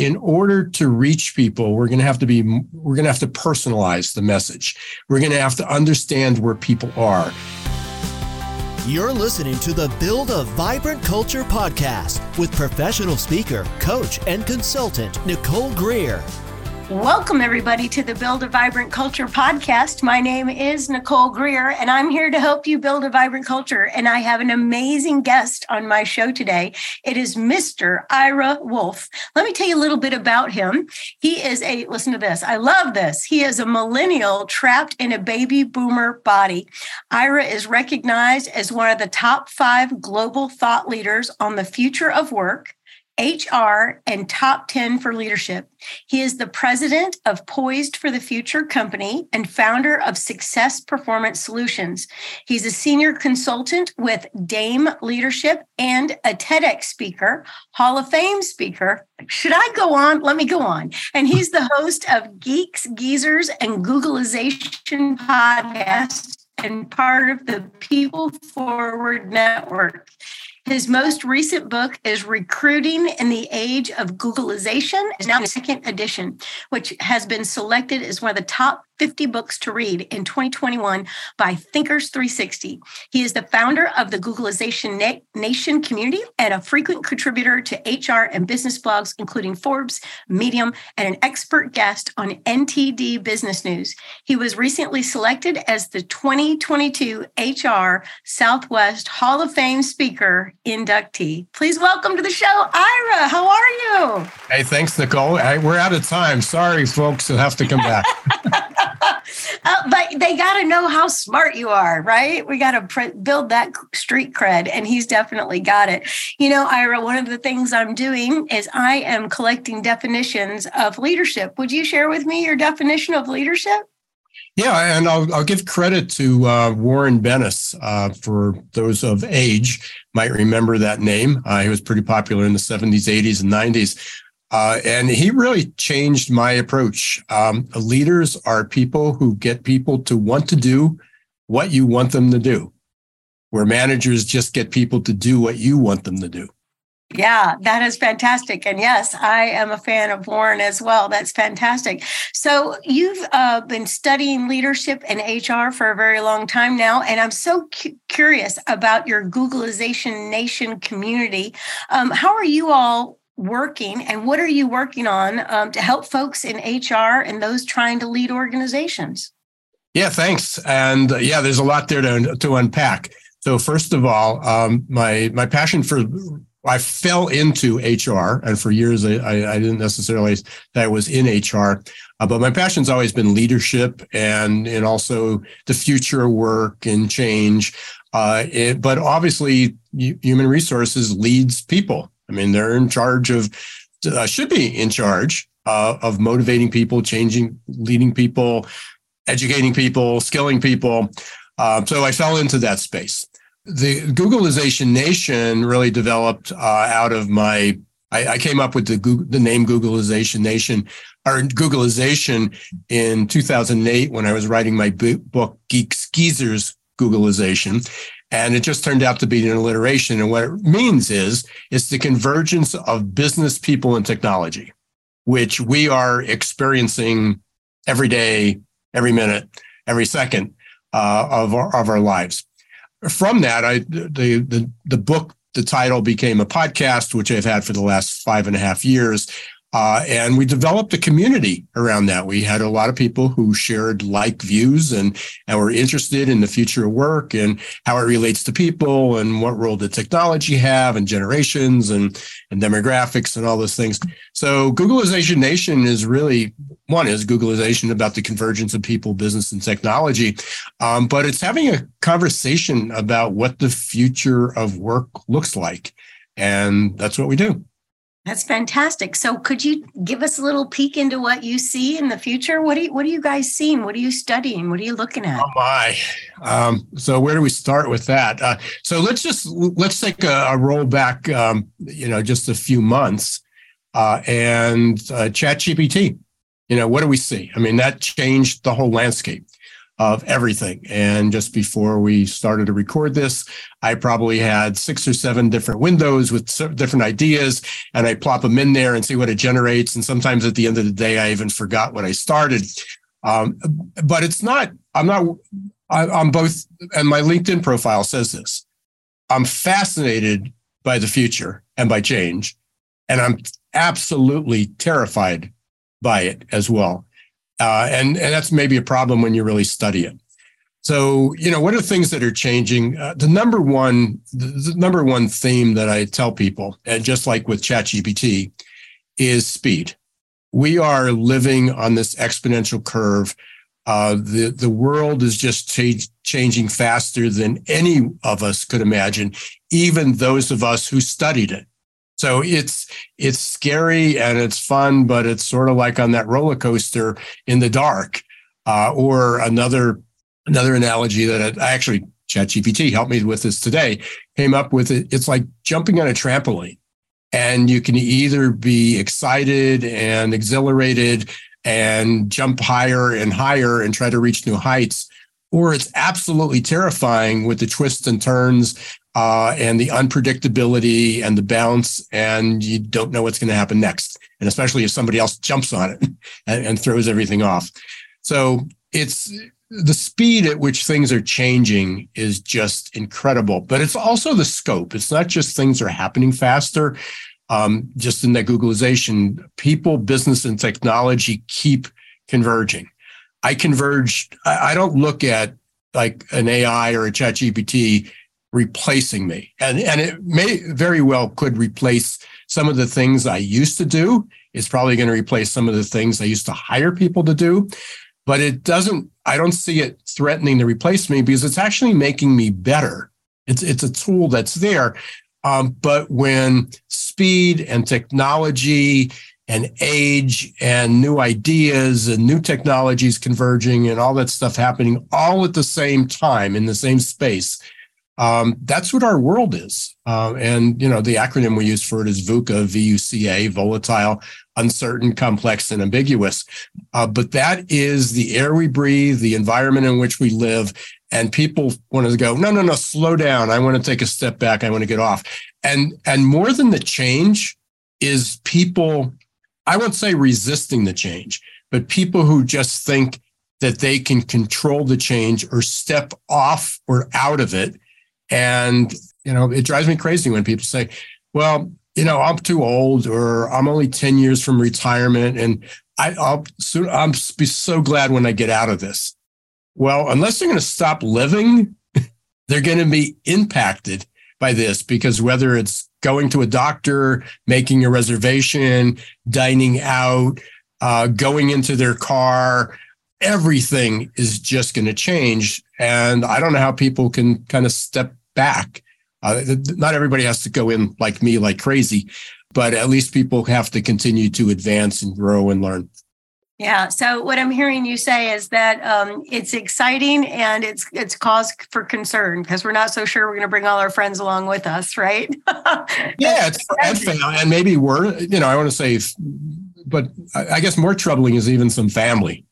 in order to reach people, we're going to have to be, we're going to have to personalize the message. We're going to have to understand where people are. You're listening to the Build a Vibrant Culture podcast with professional speaker, coach, and consultant Nicole Greer. Welcome, everybody, to the Build a Vibrant Culture podcast. My name is Nicole Greer, and I'm here to help you build a vibrant culture. And I have an amazing guest on my show today. It is Mr. Ira Wolfe. Let me tell you a little bit about him. He is a, listen to this, I love this. He is a millennial trapped in a baby boomer body. Ira is recognized as one of the top five global thought leaders on the future of work HR, and top 10 for leadership. He is the president of Poised for the Future Company and founder of Success Performance Solutions. He's a senior consultant with Dame Leadership and a TEDx speaker, Hall of Fame speaker. Should I go on? Let me go on. And he's the host of Geeks, Geezers, and Googlization podcast and part of the People Forward Network. His most recent book is Recruiting in the Age of Googlization, is now in second edition, which has been selected as one of the top 50 books to read in 2021 by Thinkers 360. He is the founder of the Googlization Nation community and a frequent contributor to HR and business blogs, including Forbes, Medium, and an expert guest on NTD Business News. He was recently selected as the 2022 HR Southwest Hall of Fame speaker inductee. Please welcome to the show, Ira. How are you? Hey, thanks, Nicole. Hey, we're out of time. Sorry, folks. You'll have to come back. uh, but they got to know how smart you are, right? We got to pr- build that street cred, and he's definitely got it. You know, Ira, one of the things I'm doing is I am collecting definitions of leadership. Would you share with me your definition of leadership? Yeah, and I'll, I'll give credit to uh, Warren Bennis uh, for those of age might remember that name. Uh, he was pretty popular in the 70s, 80s, and 90s. Uh, and he really changed my approach. Um, leaders are people who get people to want to do what you want them to do, where managers just get people to do what you want them to do. Yeah, that is fantastic. And yes, I am a fan of Warren as well. That's fantastic. So you've uh, been studying leadership and HR for a very long time now. And I'm so cu- curious about your Googlization Nation community. Um, how are you all working and what are you working on um, to help folks in HR and those trying to lead organizations? Yeah, thanks. And uh, yeah, there's a lot there to, to unpack. So first of all, um, my my passion for I fell into HR, and for years I, I, didn't necessarily that I was in HR, uh, but my passion's always been leadership and and also the future work and change. Uh, it, but obviously, human resources leads people, I mean, they're in charge of, uh, should be in charge uh, of motivating people, changing, leading people, educating people, skilling people. Um, so I fell into that space. The Googlization Nation really developed uh, out of my. I, I, came up with the Google, the name Googlization Nation or Googlization in 2008 when I was writing my book Geeks Geezers Googlization. And it just turned out to be an alliteration. And what it means is it's the convergence of business people and technology, which we are experiencing every day, every minute, every second uh, of, our, of our lives. From that, I the, the the book, the title became a podcast, which I've had for the last five and a half years. Uh, and we developed a community around that. We had a lot of people who shared like views and, and were interested in the future of work and how it relates to people and what role did technology have and generations and, and demographics and all those things. So Googlization Nation is really one is Googlization about the convergence of people, business, and technology. Um, but it's having a conversation about what the future of work looks like. And that's what we do. That's fantastic. So could you give us a little peek into what you see in the future? What are you, what are you guys seeing? What are you studying? What are you looking at? Oh my. Um, so where do we start with that? Uh, so let's just let's take a, a roll back um, you know, just a few months uh, and uh, ChatGPT. You know, what do we see? I mean, that changed the whole landscape. Of everything. And just before we started to record this, I probably had six or seven different windows with different ideas, and I plop them in there and see what it generates. And sometimes at the end of the day, I even forgot what I started. Um, but it's not, I'm not, I, I'm both, and my LinkedIn profile says this I'm fascinated by the future and by change. And I'm absolutely terrified by it as well. Uh, and, and that's maybe a problem when you really study it. So, you know, what are things that are changing? Uh, the number one, the, number one theme that I tell people, and just like with ChatGPT, is speed. We are living on this exponential curve. Uh, the the world is just change, changing faster than any of us could imagine, even those of us who studied it. So it's it's scary and it's fun, but it's sort of like on that roller coaster in the dark. Uh, or another another analogy that I actually ChatGPT helped me with this today came up with it. It's like jumping on a trampoline, and you can either be excited and exhilarated and jump higher and higher and try to reach new heights, or it's absolutely terrifying with the twists and turns uh, and the unpredictability and the bounce, and you don't know what's going to happen next. And especially if somebody else jumps on it and, and throws everything off. So it's the speed at which things are changing is just incredible, but it's also the scope. It's not just things are happening faster. Um, just in that Googlization, people, business, and technology keep converging. I converge. I don't look at like an AI or a ChatGPT replacing me. And, and it may very well could replace some of the things I used to do. It's probably going to replace some of the things I used to hire people to do. But it doesn't, I don't see it threatening to replace me because it's actually making me better. It's, it's a tool that's there. Um, but when speed and technology and age and new ideas and new technologies converging and all that stuff happening all at the same time in the same space, um, that's what our world is. Uh, and, you know, the acronym we use for it is VUCA, V-U-C-A, volatile, uncertain, complex, and ambiguous. Uh, but that is the air we breathe, the environment in which we live. And people want to go, no, no, no, slow down. I want to take a step back. I want to get off. And, and more than the change is people, I won't say resisting the change, but people who just think that they can control the change or step off or out of it and, you know, it drives me crazy when people say, well, you know, I'm too old or I'm only 10 years from retirement and I, I'll soon, I'm be so glad when I get out of this. Well, unless they're going to stop living, they're going to be impacted by this because whether it's going to a doctor, making a reservation, dining out, uh, going into their car, everything is just going to change. And I don't know how people can kind of step back. Uh, not everybody has to go in like me, like crazy, but at least people have to continue to advance and grow and learn. Yeah. So what I'm hearing you say is that um, it's exciting and it's it's cause for concern because we're not so sure we're going to bring all our friends along with us, right? yeah, it's and, and maybe we're you know I want to say, but I guess more troubling is even some family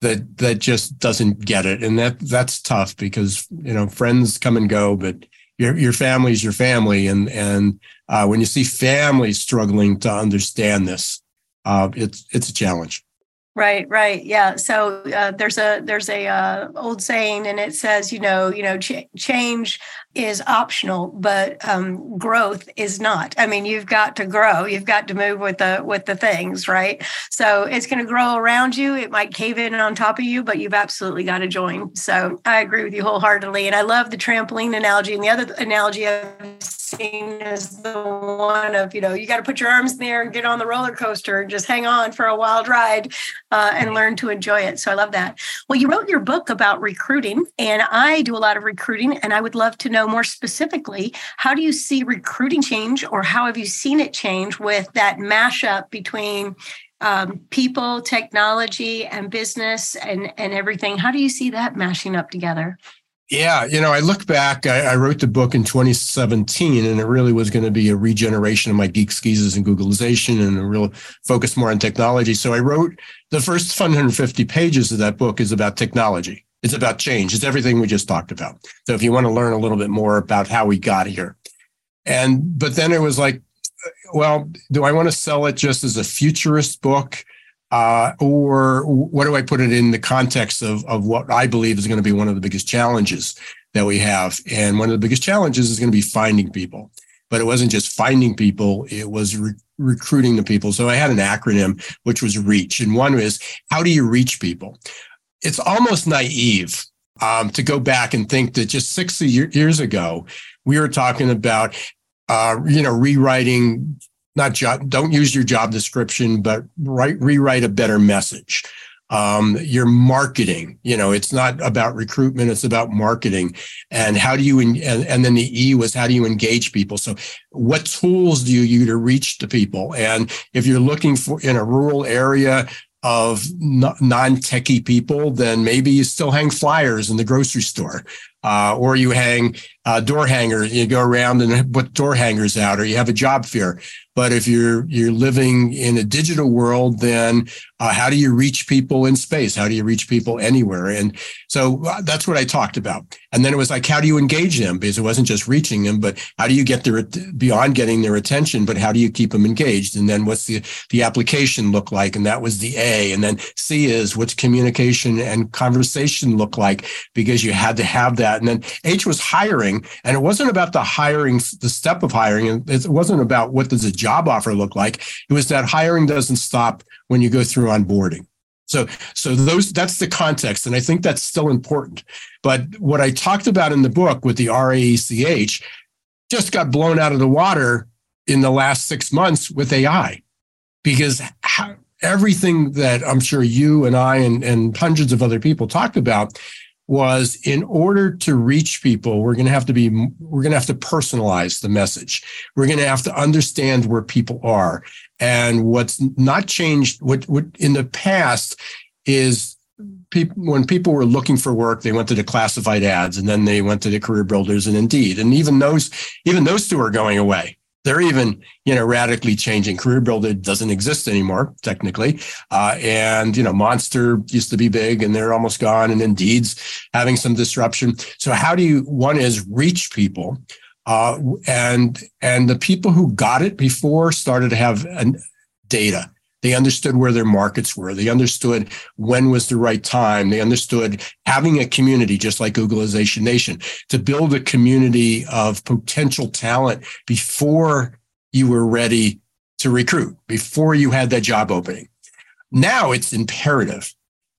that that just doesn't get it, and that that's tough because you know friends come and go, but your your family is your family, and and uh, when you see families struggling to understand this, uh, it's it's a challenge. Right, right, yeah. So uh, there's a there's a uh, old saying, and it says, you know, you know, ch- change is optional, but um, growth is not. I mean, you've got to grow. You've got to move with the with the things, right? So it's going to grow around you. It might cave in on top of you, but you've absolutely got to join. So I agree with you wholeheartedly, and I love the trampoline analogy. And the other analogy I've seen is the one of you know you got to put your arms in there and get on the roller coaster and just hang on for a wild ride uh, and learn to enjoy it. So I love that. Well, you wrote your book about recruiting, and I do a lot of recruiting, and I would love to know more specifically, how do you see recruiting change or how have you seen it change with that mashup between um, people, technology, and business and, and everything? How do you see that mashing up together? Yeah, you know, I look back, I, I, wrote the book in 2017, and it really was going to be a regeneration of my Geeks Geezers and Googlization and a real focus more on technology. So I wrote the first 150 pages of that book is about technology It's about change. It's everything we just talked about. So if you want to learn a little bit more about how we got here. And, but then it was like, well, do I want to sell it just as a futurist book? Uh, or what do I put it in the context of, of what I believe is going to be one of the biggest challenges that we have? And one of the biggest challenges is going to be finding people. But it wasn't just finding people, it was re- recruiting the people. So I had an acronym, which was REACH. And one was, how do you reach people? It's almost naive um, to go back and think that just 60 years ago, we were talking about uh, you know, rewriting not job, don't use your job description, but write, rewrite a better message. Um, your marketing, you know, it's not about recruitment, it's about marketing. And how do you, and, and then the E was how do you engage people? So what tools do you use to reach the people? And if you're looking for in a rural area, of non-techie people, then maybe you still hang flyers in the grocery store, uh, or you hang uh, door hangers. You go around and put door hangers out, or you have a job fair. But if you're you're living in a digital world, then uh, how do you reach people in space? How do you reach people anywhere? And so uh, that's what I talked about. And then it was like, how do you engage them? Because it wasn't just reaching them, but how do you get their beyond getting their attention? But how do you keep them engaged? And then what's the the application look like? And that was the A. And then C is what's communication and conversation look like? Because you had to have that. And then H was hiring, and it wasn't about the hiring, the step of hiring, and it wasn't about what does a job job offer look like? It was that hiring doesn't stop when you go through onboarding. So, so those that's the context, and I think that's still important. But what I talked about in the book with the REACH just got blown out of the water in the last six months with AI, because how, everything that I'm sure you and I and, and hundreds of other people talked about was in order to reach people, we're going to have to be, we're going to have to personalize the message. We're going to have to understand where people are. And what's not changed, what, what in the past is people, when people were looking for work, they went to the classified ads and then they went to the career builders and Indeed. And even those, even those two are going away. They're even, you know, radically changing. Career Builder doesn't exist anymore, technically. Uh, and, you know, Monster used to be big and they're almost gone. And Indeed's having some disruption. So how do you, one is reach people. Uh, and, and the people who got it before started to have an, data. They understood where their markets were. They understood when was the right time. They understood having a community, just like Googlization Nation, to build a community of potential talent before you were ready to recruit, before you had that job opening. Now it's imperative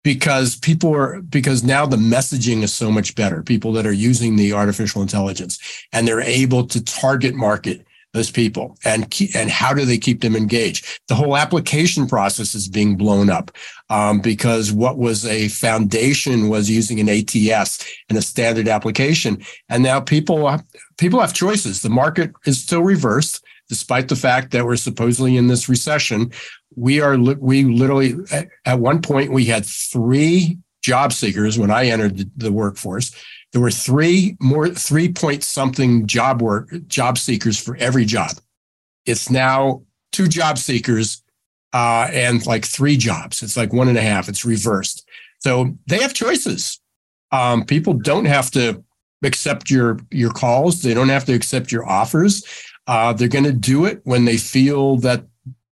because people are because now the messaging is so much better. People that are using the artificial intelligence and they're able to target market those people and and how do they keep them engaged? The whole application process is being blown up um, because what was a foundation was using an ats and a standard application. And now people people have choices. The market is still reversed despite the fact that we're supposedly in this recession we are we literally at one point we had three job seekers when i entered the workforce there were three more three point something job work job seekers for every job. It's now two job seekers uh, and like three jobs. It's like one and a half. It's reversed. So they have choices. Um, people don't have to accept your your calls. They don't have to accept your offers. Uh, they're going to do it when they feel that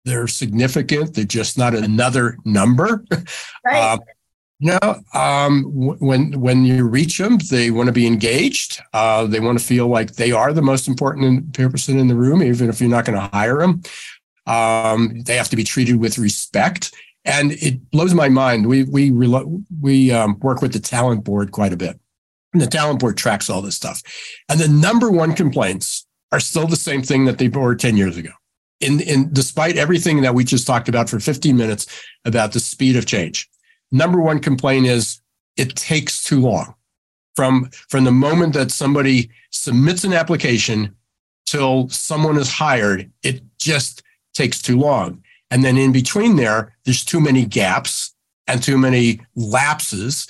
they're significant. They're just not another number. Right. Uh, no, um, when when you reach them, they want to be engaged. Uh, they want to feel like they are the most important person in the room, even if you're not going to hire them. Um, they have to be treated with respect, and it blows my mind. We we we um, work with the talent board quite a bit, and the talent board tracks all this stuff. And the number one complaints are still the same thing that they were ten years ago. In in despite everything that we just talked about for 15 minutes about the speed of change number one complaint is it takes too long. From from the moment that somebody submits an application till someone is hired it just takes too long. And then in between there there's too many gaps and too many lapses.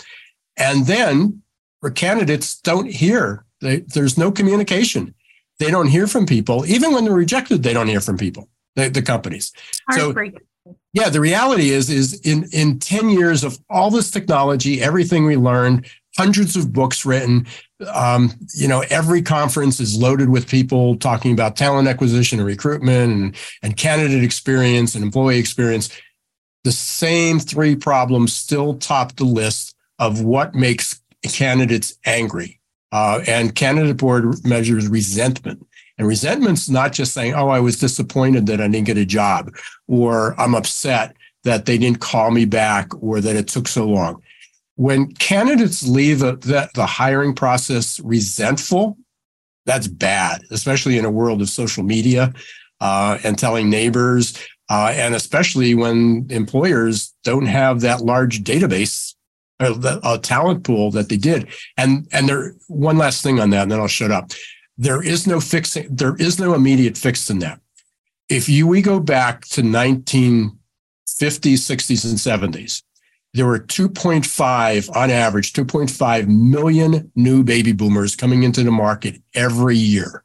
And then for candidates don't hear. They, there's no communication they don't hear from people even when they're rejected they don't hear from people the, the companies so yeah, the reality is, is in, in 10 years of all this technology, everything we learned, hundreds of books written. Um, you know, every conference is loaded with people talking about talent acquisition and recruitment and, and candidate experience and employee experience. The same three problems still top the list of what makes candidates angry. Uh, and candidate board measures resentment. And resentment's not just saying, oh, I was disappointed that I didn't get a job, or I'm upset that they didn't call me back, or that it took so long when candidates leave the, the hiring process resentful, that's bad, especially in a world of social media uh, and telling neighbors, uh, and especially when employers don't have that large database, a, a talent pool that they did. And and there, one last thing on that, and then I'll shut up. There is no fixing. There is no immediate fix in that. If you we go back to 1950s, 60s, and 70s, there were 2.5 on average 2.5 million new baby boomers coming into the market every year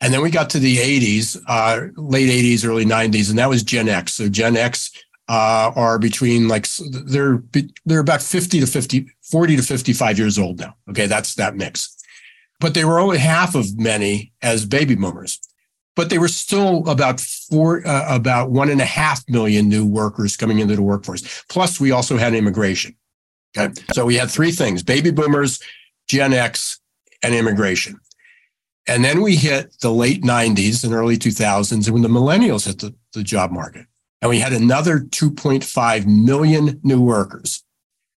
and then we got to the 80s uh, late 80s early 90s and that was gen x so gen x uh, are between like they're they're about 50 to 50 40 to 55 years old now okay that's that mix but they were only half of many as baby boomers but they were still about four, uh, about one and a half million new workers coming into the workforce. Plus, we also had immigration. Okay, so we had three things: baby boomers, Gen X, and immigration. And then we hit the late 90s and early 2000s when the millennials hit the, the job market. And we had another 2.5 million new workers.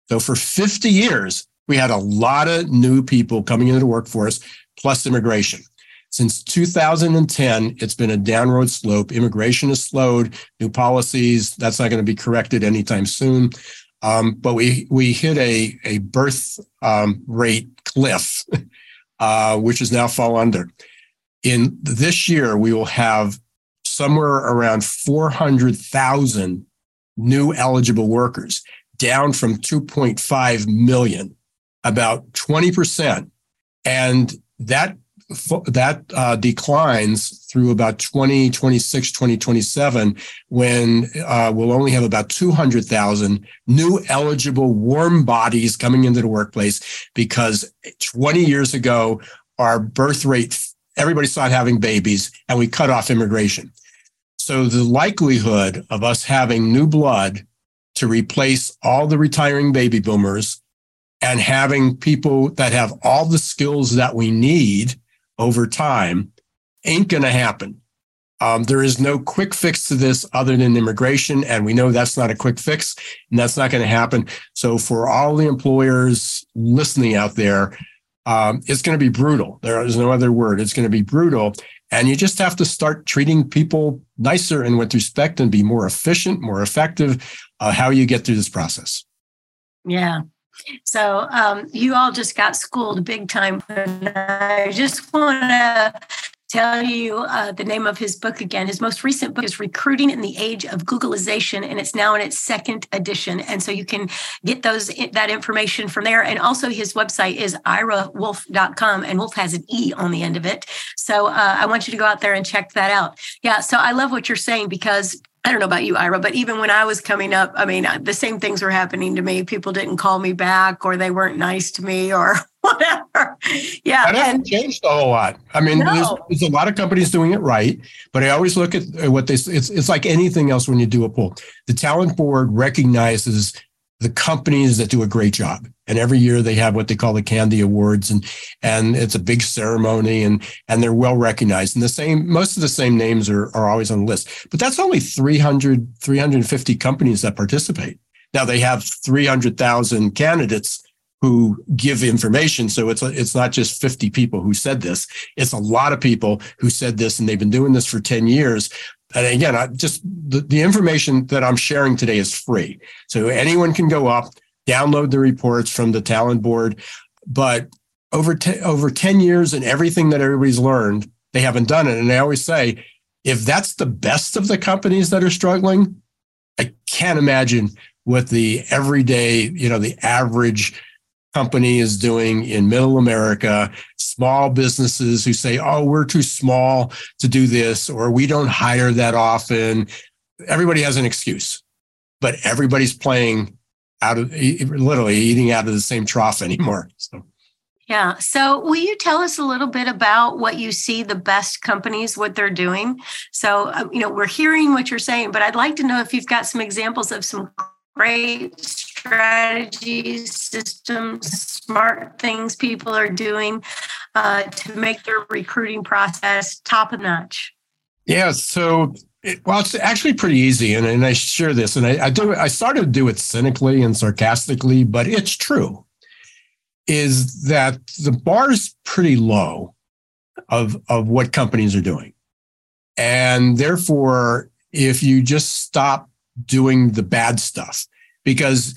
So for 50 years, we had a lot of new people coming into the workforce plus immigration. Since 2010, it's been a downward slope. Immigration has slowed, new policies, that's not going to be corrected anytime soon. Um, but we we hit a, a birth um, rate cliff, uh, which is now fall under. In this year, we will have somewhere around 400,000 new eligible workers, down from 2.5 million, about 20%. And that that uh, declines through about 2026, 2027, when uh, we'll only have about 200,000 new eligible warm bodies coming into the workplace because 20 years ago, our birth rate, everybody started having babies and we cut off immigration. So the likelihood of us having new blood to replace all the retiring baby boomers and having people that have all the skills that we need over time ain't going to happen. Um, there is no quick fix to this other than immigration. And we know that's not a quick fix and that's not going to happen. So for all the employers listening out there, um, it's going to be brutal. There is no other word. It's going to be brutal. And you just have to start treating people nicer and with respect and be more efficient, more effective, uh, how you get through this process. Yeah. So um, you all just got schooled big time. I just want to tell you uh, the name of his book again. His most recent book is Recruiting in the Age of Googlization, and it's now in its second edition. And so you can get those that information from there. And also his website is irawolfe.com, and Wolfe has an E on the end of it. So uh, I want you to go out there and check that out. Yeah, so I love what you're saying because I don't know about you, Ira, but even when I was coming up, I mean, the same things were happening to me. People didn't call me back, or they weren't nice to me, or whatever. Yeah, that hasn't and, changed a whole lot. I mean, no. there's, there's, a lot of companies doing it right, but I always look at uh, what they. It's it's like anything else when you do a poll. The talent board recognizes the companies that do a great job. And every year they have what they call the CandE Awards, and and it's a big ceremony, and and they're well recognized. And the same, most of the same names are are always on the list. But that's only 300, 350 companies that participate. Now they have 300,000 candidates who give information. So it's it's not just 50 people who said this. It's a lot of people who said this, and they've been doing this for 10 years. And again, I just the, the information that I'm sharing today is free. So anyone can go up, download the reports from the talent board. But over, over 10 years and everything that everybody's learned, they haven't done it. And I always say, if that's the best of the companies that are struggling, I can't imagine what the everyday, you know, the average company is doing in middle America, small businesses who say, oh, we're too small to do this, or we don't hire that often. Everybody has an excuse, but everybody's playing out of literally eating out of the same trough anymore. So. Yeah. So, will you tell us a little bit about what you see the best companies, what they're doing? So, uh, you know, we're hearing what you're saying, but I'd like to know if you've got some examples of some great strategies, systems, smart things people are doing uh, to make their recruiting process top of notch. Yeah. So, it, well, it's actually pretty easy, and, and I share this, and I, I do. I started to do it cynically and sarcastically, but it's true. Is that the bar is pretty low of of what companies are doing, and therefore, if you just stop doing the bad stuff, because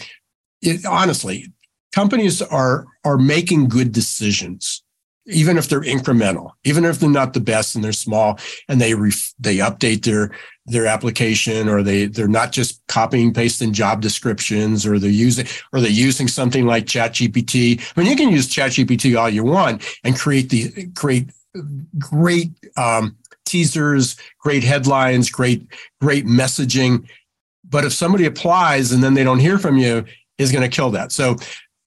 it, honestly, companies are are making good decisions even if they're incremental, even if they're not the best and they're small and they ref, they update their their application or they they're not just copying pasting job descriptions or they're using or they're using something like ChatGPT. I mean, you can use ChatGPT all you want and create the create great um, teasers, great headlines, great great messaging. But if somebody applies and then they don't hear from you, is going to kill that. So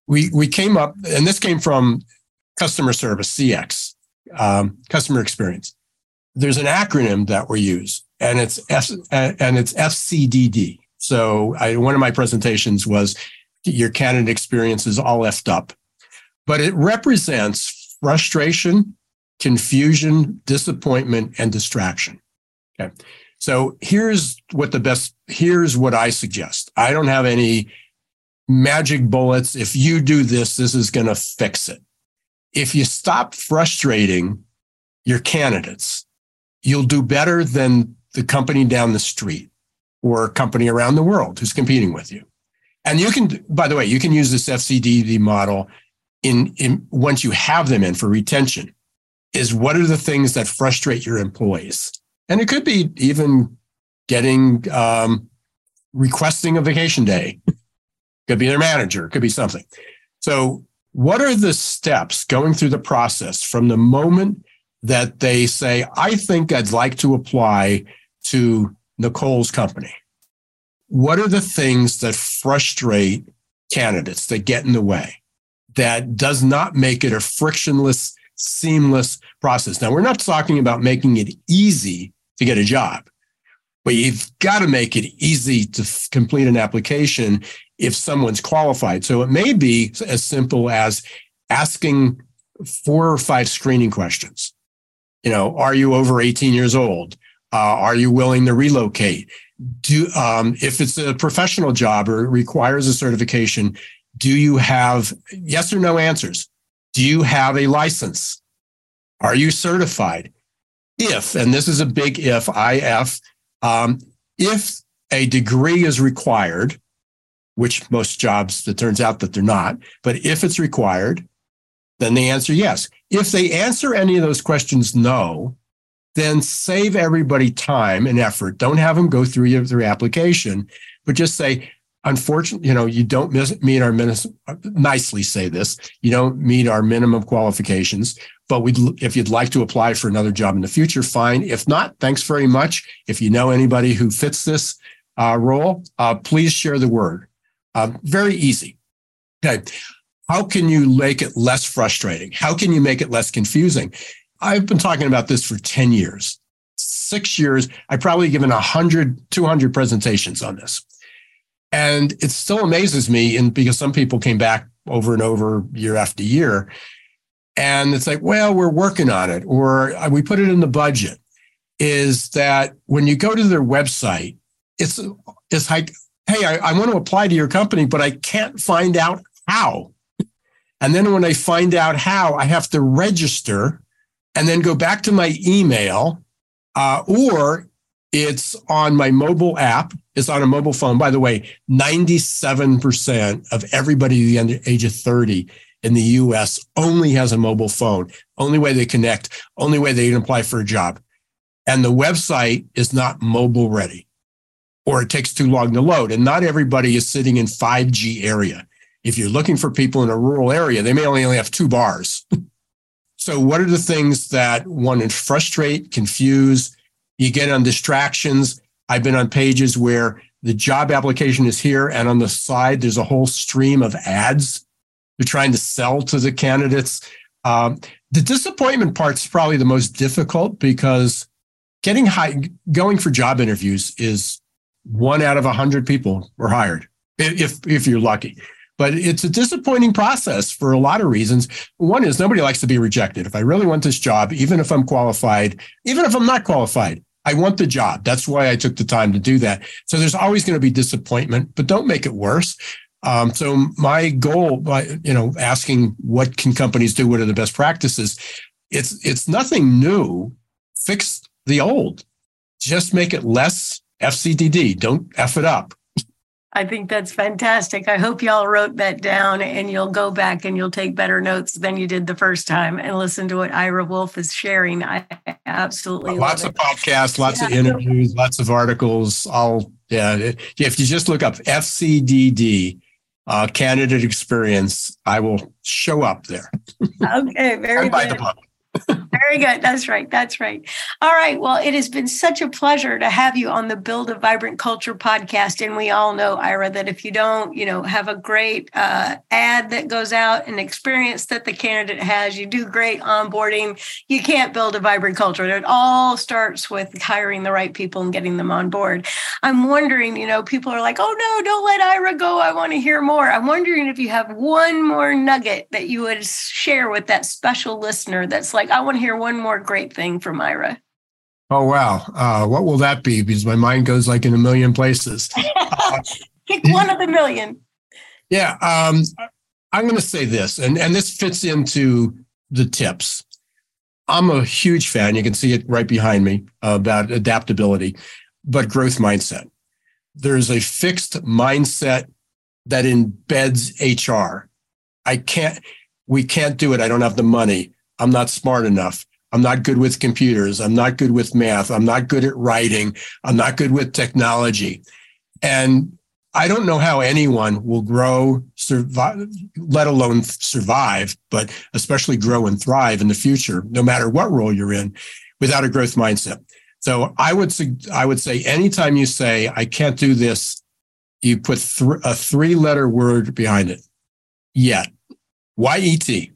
we we came up, and this came from customer service, CX, um, customer experience. There's an acronym that we use, and it's F, and it's FCDD. So I, one of my presentations was your candidate experience is all effed up, but it represents frustration, confusion, disappointment, and distraction. Okay. So here's what the best, here's what I suggest. I don't have any magic bullets. If you do this, this is going to fix it if you stop frustrating your candidates, you'll do better than the company down the street or a company around the world who's competing with you. And you can, by the way, you can use this FCDD model in, in once you have them in for retention. Is what are the things that frustrate your employees? And it could be even getting um, requesting a vacation day. could be their manager. Could be something. So what are the steps going through the process from the moment that they say, I think I'd like to apply to Nicole's company? What are the things that frustrate candidates that get in the way that does not make it a frictionless, seamless process? Now, we're not talking about making it easy to get a job, but you've got to make it easy to f- complete an application if someone's qualified. So it may be as simple as asking four or five screening questions. You know, are you over 18 years old? Uh, are you willing to relocate? Do um, if it's a professional job or requires a certification, do you have yes or no answers? Do you have a license? Are you certified? If, and this is a big if, IF, um, if a degree is required, which most jobs, it turns out that they're not. But if it's required, then they answer yes. If they answer any of those questions no, then save everybody time and effort. Don't have them go through your, their application, but just say, unfortunately, you know, you don't meet our nicely say this, you don't meet our minimum qualifications, but we'd, if you'd like to apply for another job in the future, fine. If not, thanks very much. If you know anybody who fits this uh, role, uh, please share the word. Uh, very easy. Okay. How can you make it less frustrating? How can you make it less confusing? I've been talking about this for 10 years, six years. I've probably given 100, 200 presentations on this. And it still amazes me, and because some people came back over and over year after year. And it's like, well, we're working on it, or uh, we put it in the budget. Is that when you go to their website, it's it's like hey, I, I want to apply to your company, but I can't find out how. And then when I find out how, I have to register and then go back to my email, uh, or it's on my mobile app. It's on a mobile phone. By the way, 97% of everybody under the age of 30 in the US only has a mobile phone. Only way they connect, only way they can apply for a job. And the website is not mobile ready or it takes too long to load. And not everybody is sitting in 5G area. If you're looking for people in a rural area, they may only, only have two bars. so what are the things that one frustrate, confuse? You get on distractions. I've been on pages where The job application is here. And on the side, there's a whole stream of ads. They're trying to sell to the candidates. Um, the disappointment part is probably the most difficult because getting high, going for job interviews is one out of a hundred people were hired if if you're lucky. But it's a disappointing process for a lot of reasons. One is nobody likes to be rejected. If I really want this job, even if I'm qualified, even if I'm not qualified, I want the job. That's why I took the time to do that. So there's always going to be disappointment, but don't make it worse. Um, so my goal, by you know, asking what can companies do, what are the best practices, it's it's nothing new. Fix the old. Just make it less FCDD. Don't f it up. I think that's fantastic. I hope y'all wrote that down and you'll go back and you'll take better notes than you did the first time and listen to what Ira Wolfe is sharing. I absolutely lots of podcasts, lots yeah. of interviews, lots of articles. All yeah. If you just look up FCDD, uh, candidate experience, I will show up there. Okay, very good. the book. Very good. That's right. That's right. All right. Well, it has been such a pleasure to have you on the Build a Vibrant Culture podcast. And we all know, Ira, that if you don't, you know, have a great uh, ad that goes out, an experience that the candidate has, you do great onboarding, you can't build a vibrant culture. It all starts with hiring the right people and getting them on board. I'm wondering, you know, people are like, oh, no, don't let Ira go. I want to hear more. I'm wondering if you have one more nugget that you would share with that special listener that's like, I want to hear one more great thing from Ira. Oh wow! Uh, what will that be? Because my mind goes like in a million places. Uh, Pick one of the million. Yeah, um, I'm going to say this, and and this fits into the tips. I'm a huge fan. You can see it right behind me about adaptability, but growth mindset. There's a fixed mindset that embeds HR. I can't. We can't do it. I don't have the money. I'm not smart enough. I'm not good with computers. I'm not good with math. I'm not good at writing. I'm not good with technology. And I don't know how anyone will grow, survive, let alone survive, but especially grow and thrive in the future, no matter what role you're in, without a growth mindset. So I would I would say anytime you say I can't do this, you put th- a three letter word behind it. Yet, Y E T.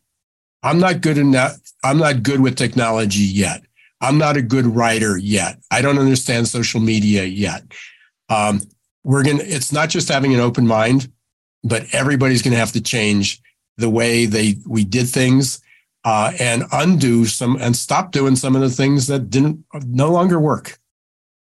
I'm not good enough. I'm not good with technology yet. I'm not a good writer yet. I don't understand social media yet. Um, we're going to, it's not just having an open mind, but everybody's going to have to change the way they, we did things, uh, and undo some and stop doing some of the things that didn't no longer work.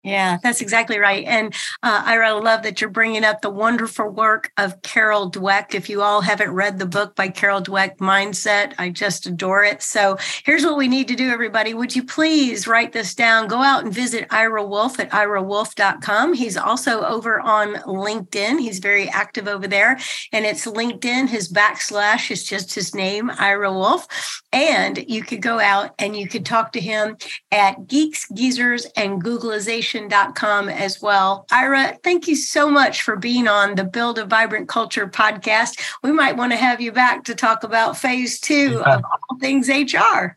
Yeah, that's exactly right. And uh, I really love that you're bringing up the wonderful work of Carol Dweck. If you all haven't read the book by Carol Dweck, Mindset, I just adore it. So here's what we need to do, everybody. Would you please write this down? Go out and visit Ira Wolfe at irawolfe.com. He's also over on LinkedIn. He's very active over there. And it's LinkedIn. His backslash is just his name, Ira Wolfe. And you could go out and you could talk to him at Geeks, Geezers, and Googlization education.com as well. Ira, thank you so much for being on the Build a Vibrant Culture podcast. We might want to have you back to talk about phase two of all things HR.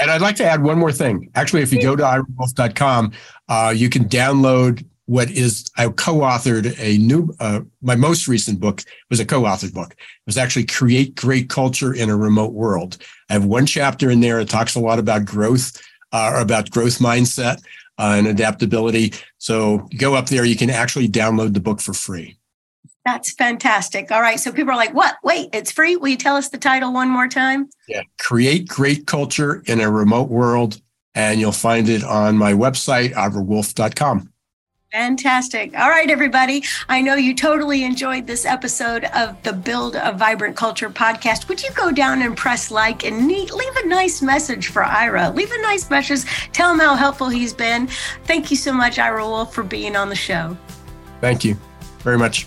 And I'd like to add one more thing. Actually, if you go to irawolfe.com, uh, you can download what is I co-authored a new uh, my most recent book was a co-authored book. It was actually create great culture in a remote world. I have one chapter in there. It talks a lot about growth, uh, about growth mindset uh, and adaptability. So go up there, you can actually download the book for free. That's fantastic. All right. So people are like, what? Wait, it's free? Will you tell us the title one more time? Yeah. Create Great Culture in a Remote World. And you'll find it on my website, irawolfe.com. Fantastic. All right, everybody. I know you totally enjoyed this episode of the Build a Vibrant Culture podcast. Would you go down and press like and leave a nice message for Ira? Leave a nice message. Tell him how helpful he's been. Thank you so much, Ira Wolfe, for being on the show. Thank you very much.